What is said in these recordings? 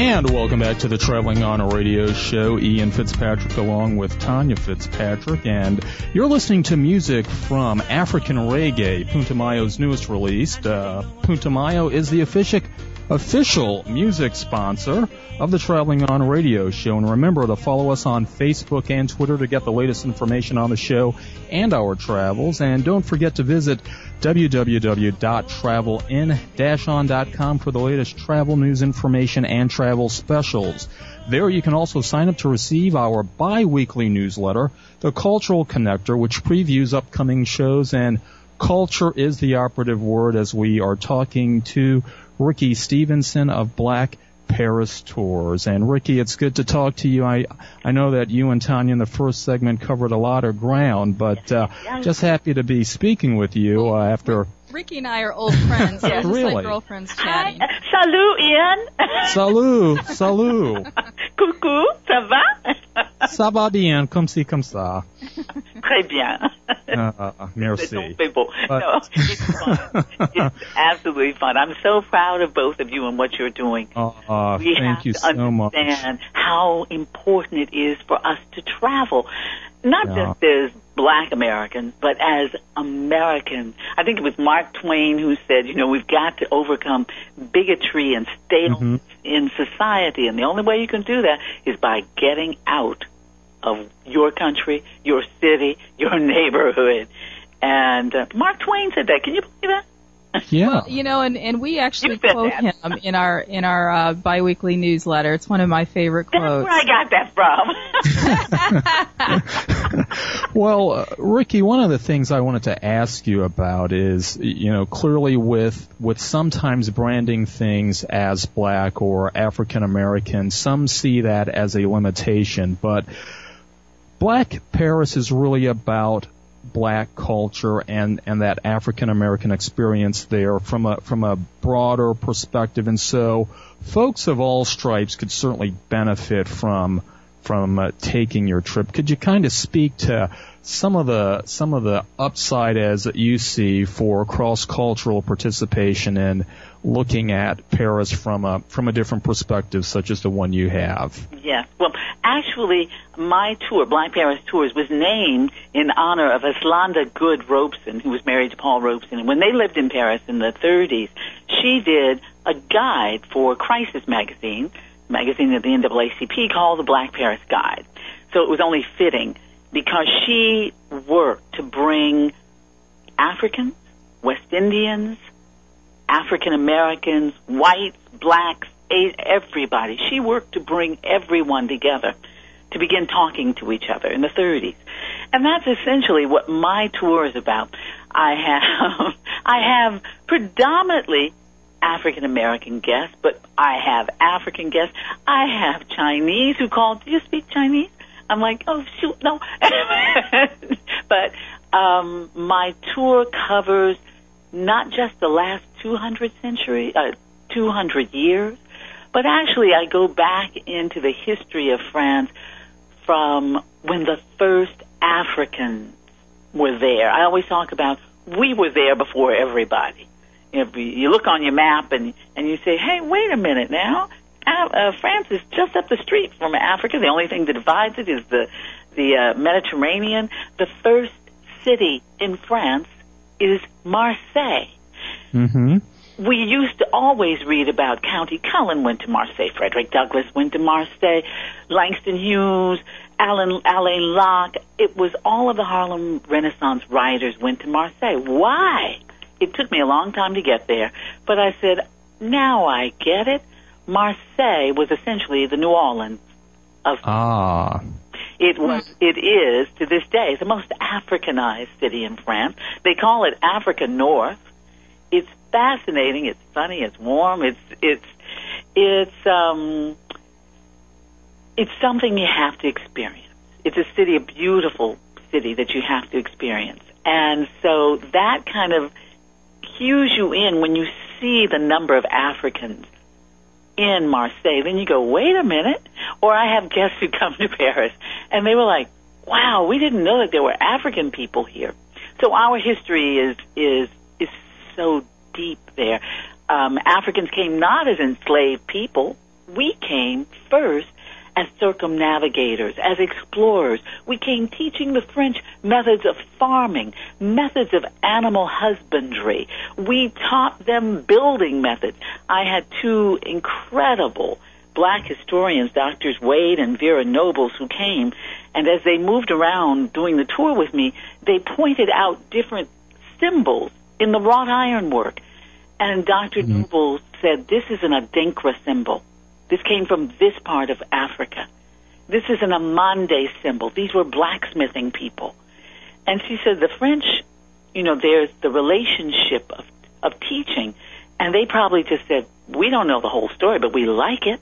And welcome back to the Traveling on a Radio show. Ian Fitzpatrick along with Tanya Fitzpatrick. And you're listening to music from African Reggae, Putumayo's newest release. Uh, Putumayo is the official, official music sponsor of the Traveling on Radio show. And remember to follow us on Facebook and Twitter to get the latest information on the show and our travels. And don't forget to visit www.travelin-on.com for the latest travel news information and travel specials. There you can also sign up to receive our bi-weekly newsletter, The Cultural Connector, which previews upcoming shows and culture is the operative word as we are talking to Ricky Stevenson of Black Paris tours. And Ricky, it's good to talk to you. I I know that you and Tanya in the first segment covered a lot of ground, but uh, just happy to be speaking with you uh, after. Ricky and I are old friends. yeah, really? like girlfriends chatting. Salut, Ian. Salut, salut. Coucou, ça va? Ça va bien, comme si, comme ça. Très bien. Uh, merci. People. No, it's fun. it's absolutely fun. I'm so proud of both of you and what you're doing. Uh, we thank you so much. understand how important it is for us to travel, not Yeah. just as Black Americans, but as Americans. I think it was Mark Twain who said, you know, we've got to overcome bigotry and staleness mm-hmm. in society, and the only way you can do that is by getting out of your country, your city, your neighborhood. And uh, Mark Twain said that. Can you believe that? Yeah. Well, you know, and, and we actually quote that. him in our in our uh, biweekly newsletter. It's one of my favorite That's quotes. where I got that from. Well, uh, Ricky, one of the things I wanted to ask you about is, you know, clearly with with sometimes branding things as black or African American, some see that as a limitation, but Black Paris is really about black culture and and that African American experience there from a from a broader perspective. And so folks of all stripes could certainly benefit from from uh, taking your trip could you kind of speak to some of the some of the upside as that you see for cross cultural participation in looking at Paris from a from a different perspective such as the one you have Yes. Well, actually, my tour, Black Paris Tours, was named in honor of Eslanda Goode Robeson, who was married to Paul Robeson. And when they lived in Paris in the 30s, she did a guide for Crisis magazine, magazine of the NAACP called the Black Paris Guide. So it was only fitting because she worked to bring Africans, West Indians, African Americans, whites, blacks, everybody. She worked to bring everyone together to begin talking to each other in the 30s. And that's essentially what my tour is about. I have, I have predominantly African American guests, but I have African guests. I have Chinese who call, do you speak Chinese? I'm like, oh shoot, no. but um, my tour covers not just the last 200 century, uh, 200 years, but actually I go back into the history of France from when the first Africans were there. I always talk about we were there before everybody. If you you look on your map and and you say, "Hey, wait a minute now, uh, France is just up the street from Africa. The only thing that divides it is the the uh, Mediterranean. The first city in France is Marseille." mm-hmm we used to always read about Countee Cullen went to Marseille, Frederick Douglass went to Marseille, Langston Hughes, Alan, Alain Locke. It was all of the Harlem Renaissance writers went to Marseille. Why? It took me a long time to get there, but I said, now I get it. Marseille was essentially the New Orleans of ah it was, it is to this day the most Africanized city in France. They call it Africa North. It's fascinating. It's funny. It's warm. It's it's it's um it's something you have to experience. It's a city, a beautiful city that you have to experience, and so that kind of cues you in when you see the number of Africans in Marseille. Then you go, wait a minute. Or I have guests who come to Paris, and they were like, wow, we didn't know that there were African people here. So our history is is is so deep there. Um, Africans came not as enslaved people, we came first as circumnavigators, as explorers. We came teaching the French methods of farming, methods of animal husbandry. We taught them building methods. I had two incredible black historians, Doctors Wade and Vera Nobles, who came, and as they moved around doing the tour with me, they pointed out different symbols in the wrought iron work. And doctor mm-hmm. Nobles said, this is an Adinkra symbol. This came from this part of Africa. This is an Amande symbol. These were blacksmithing people. And she said the French, you know, there's the relationship of, of teaching, and they probably just said, we don't know the whole story, but we like it.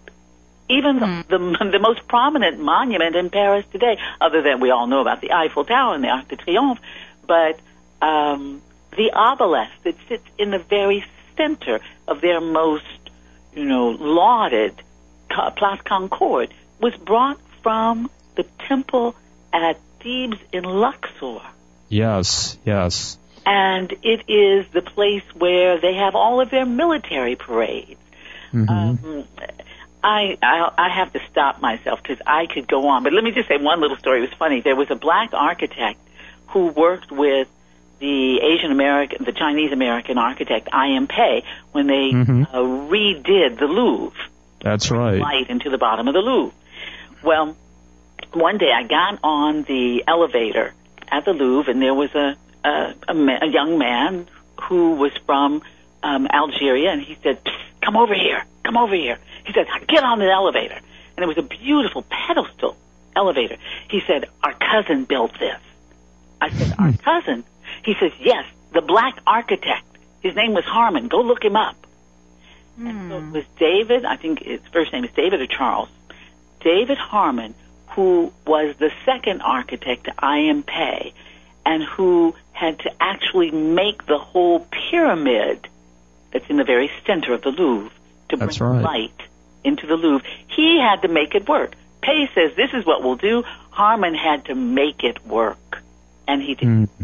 Even mm. the, the, the most prominent monument in Paris today, other than we all know about the Eiffel Tower and the Arc de Triomphe, but um, the obelisk that sits in the very center of their most, you know, lauded Place Concorde was brought from the temple at Thebes in Luxor. Yes, yes. And it is the place where they have all of their military parades. Mm-hmm. Um, I, I I have to stop myself because I could go on, but let me just say one little story. It was funny. There was a black architect who worked with the Asian American, the Chinese American architect I. M. Pei when they mm-hmm. uh, redid the Louvre. That's right. Light into the bottom of the Louvre. Well, one day I got on the elevator at the Louvre, and there was a a, a, ma- a young man who was from um, Algeria, and he said, "Come over here, come over here." He said, "Get on the elevator," and it was a beautiful pedestal elevator. He said, "Our cousin built this." I said, "Our cousin?" He says, "Yes, the black architect. His name was Harmon. Go look him up." And so it was David, I think his first name is David or Charles, David Harmon, who was the second architect to I.M. Pei, and who had to actually make the whole pyramid that's in the very center of the Louvre to bring right. light into the Louvre. He had to make it work. Pei says, this is what we'll do. Harmon had to make it work. And he did. Mm-hmm.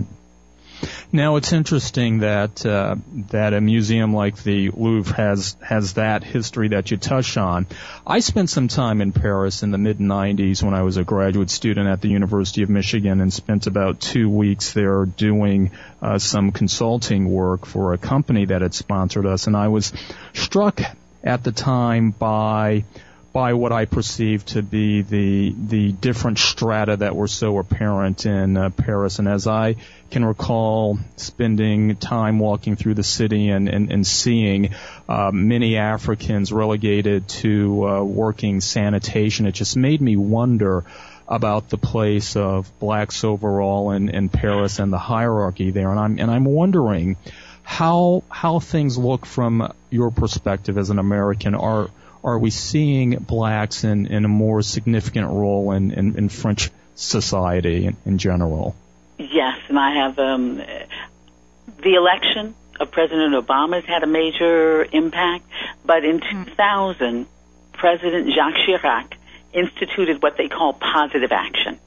Now it's interesting that uh, that a museum like the Louvre has has that history that you touch on. I spent some time in Paris in the mid 90s when I was a graduate student at the University of Michigan and spent about two weeks there doing uh, some consulting work for a company that had sponsored us, and I was struck at the time by by what I perceive to be the the different strata that were so apparent in uh, Paris. And as I can recall spending time walking through the city and, and, and seeing uh, many Africans relegated to uh, working sanitation, it just made me wonder about the place of blacks overall in, in Paris and the hierarchy there. And I'm and I'm wondering how how things look from your perspective as an American. Are are we seeing blacks in, in a more significant role in, in, in French society in, in, general? Yes, and I have um, the election of President Obama has had a major impact, but in mm-hmm. 2000, President Jacques Chirac instituted what they call positive action.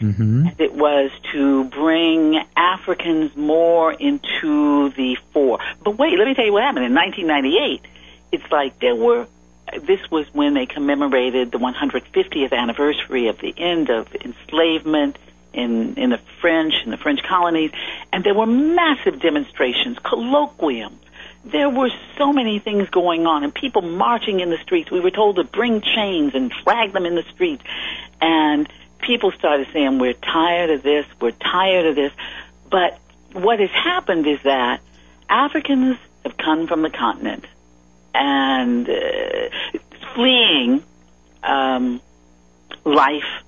Mm-hmm. It was to bring Africans more into the fore. But wait, let me tell you what happened in 1998. It's like there were this was when they commemorated the 150th anniversary of the end of enslavement in in the French in the French colonies, and there were massive demonstrations, colloquiums. There were so many things going on, and people marching in the streets. We were told to bring chains and drag them in the streets, and people started saying, "We're tired of this. We're tired of this." But what has happened is that Africans have come from the continent and uh, fleeing um, life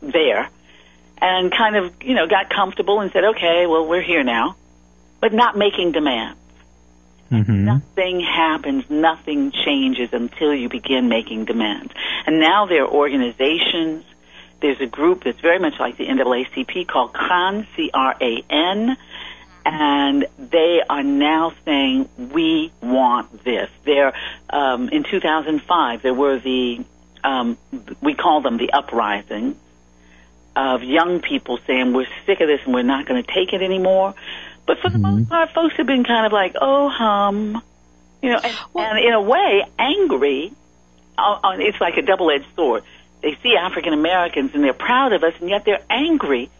there, and kind of you know got comfortable and said, okay, well we're here now, but not making demands. Mm-hmm. Nothing happens, nothing changes until you begin making demands. And now there are organizations. There's a group that's very much like the NAACP called CRAN, C-R-A-N, and they are now saying we want this. There, um, in 2005, there were the um, we call them the uprising of young people saying we're sick of this and we're not going to take it anymore. But for mm-hmm. the most part, folks have been kind of like, oh hum, you know, and, well, and in a way angry uh, it's like a double-edged sword. They see African Americans and they're proud of us, and yet they're angry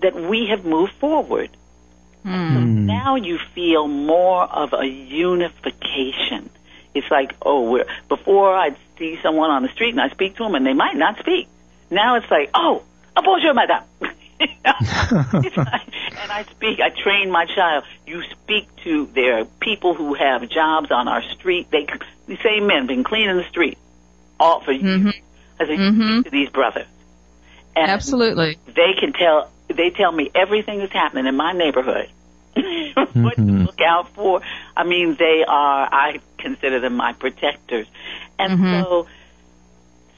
that we have moved forward. Mm. So now you feel more of a unification. It's like, oh, we're, before I'd see someone on the street and I speak to them and they might not speak. Now it's like, oh, bonjour, madame. and I speak, I train my child. You speak to their people who have jobs on our street. They, the same men, been cleaning the street all for Mm-hmm. years. I say, Mhm. speak to these brothers. And Absolutely. they can tell they tell me everything that's happening in my neighborhood. What to Mhm. look out for. I mean they are i consider them my protectors. And Mhm. so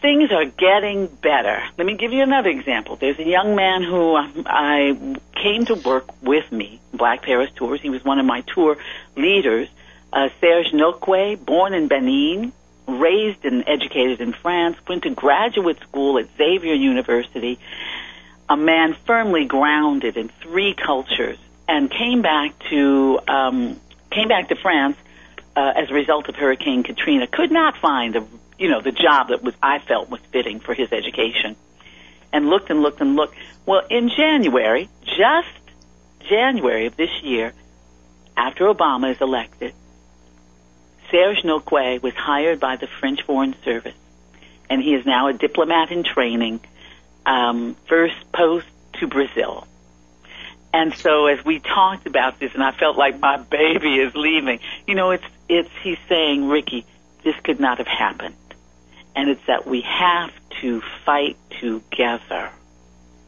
things are getting better. Let me give you another example. There's a young man who i came to work with me black paris tours. He was one of my tour leaders. Uh, serge nokwe born in benin raised and educated in france went to graduate school at xavier university a man firmly grounded in three cultures and came back to um, came back to France uh, as a result of Hurricane Katrina. Could not find the you know the job that was I felt was fitting for his education, and looked and looked and looked. Well, in January, just January of this year, after Obama is elected, Serge Nokwe was hired by the French Foreign Service, and he is now a diplomat in training um, first post to Brazil. And so as we talked about this, and I felt like my baby is leaving, you know, it's, it's, he's saying, Ricky, this could not have happened. And it's that we have to fight together.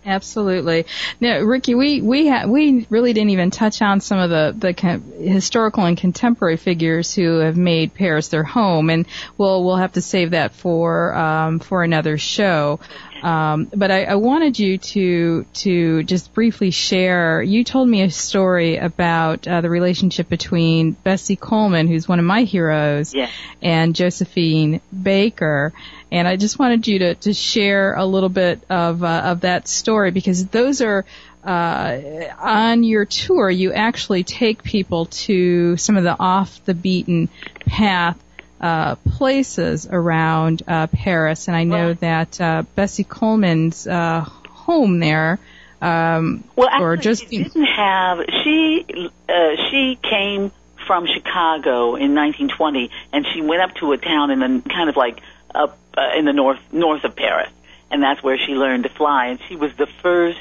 Absolutely. Now, Ricky, we we ha- we really didn't even touch on some of the the con- historical and contemporary figures who have made Paris their home, and we'll we'll have to save that for um, for another show. Um, but I, I wanted you to to just briefly share. You told me a story about uh, the relationship between Bessie Coleman, who's one of my heroes, Yes. and Josephine Baker. And I just wanted you to, to share a little bit of uh, of that story because those are uh, on your tour. You actually take people to some of the off the beaten path uh, places around uh, Paris, and I know Right. that uh, Bessie Coleman's uh, home there. Um, Well, or actually, just she didn't have. She uh, she came from Chicago in 1920, and she went up to a town in the kind of like up uh, in the north north of Paris, and that's where she learned to fly. And she was the first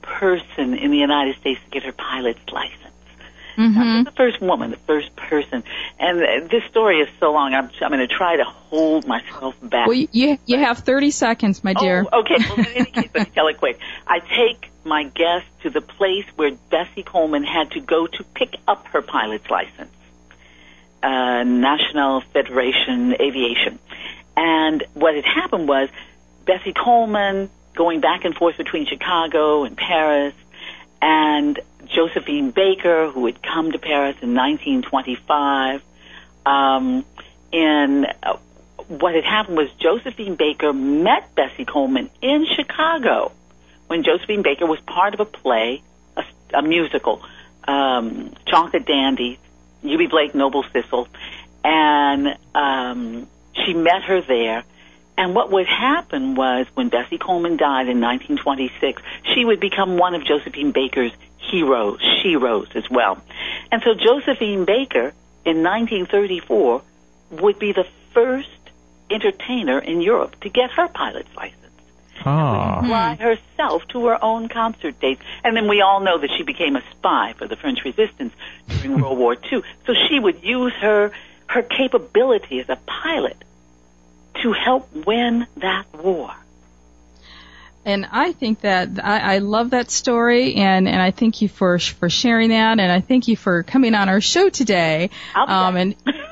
person in the United States to get her pilot's license. Mhm. Not the first woman, the first person. And this story is so long. I'm I'm going to try to hold myself back. Well, you you have 30 seconds, my dear. Oh, okay. Well, in any case, let me tell it quick. I take my guest to the place where Bessie Coleman had to go to pick up her pilot's license, uh, National Federation Aviation. And what had happened was Bessie Coleman going back and forth between Chicago and Paris, and Josephine Baker, who had come to Paris in 1925. Um, in uh, what had happened was Josephine Baker met Bessie Coleman in Chicago when Josephine Baker was part of a play, a, a musical, um, Chocolate Dandy, Eubie Blake, Noble Sissle, and um, she met her there. And what would happen was when Bessie Coleman died in 1926, she would become one of Josephine Baker's heroes, sheroes as well. And so Josephine Baker in 1934 would be the first entertainer in Europe to get her pilot's license Ah. fly herself to her own concert dates. And then we all know that she became a spy for the French resistance during World War II. So she would use her her capability as a pilot to help win that war. And I think that I, I love that story, and, and I thank you for for sharing that, and I thank you for coming on our show today. Um, and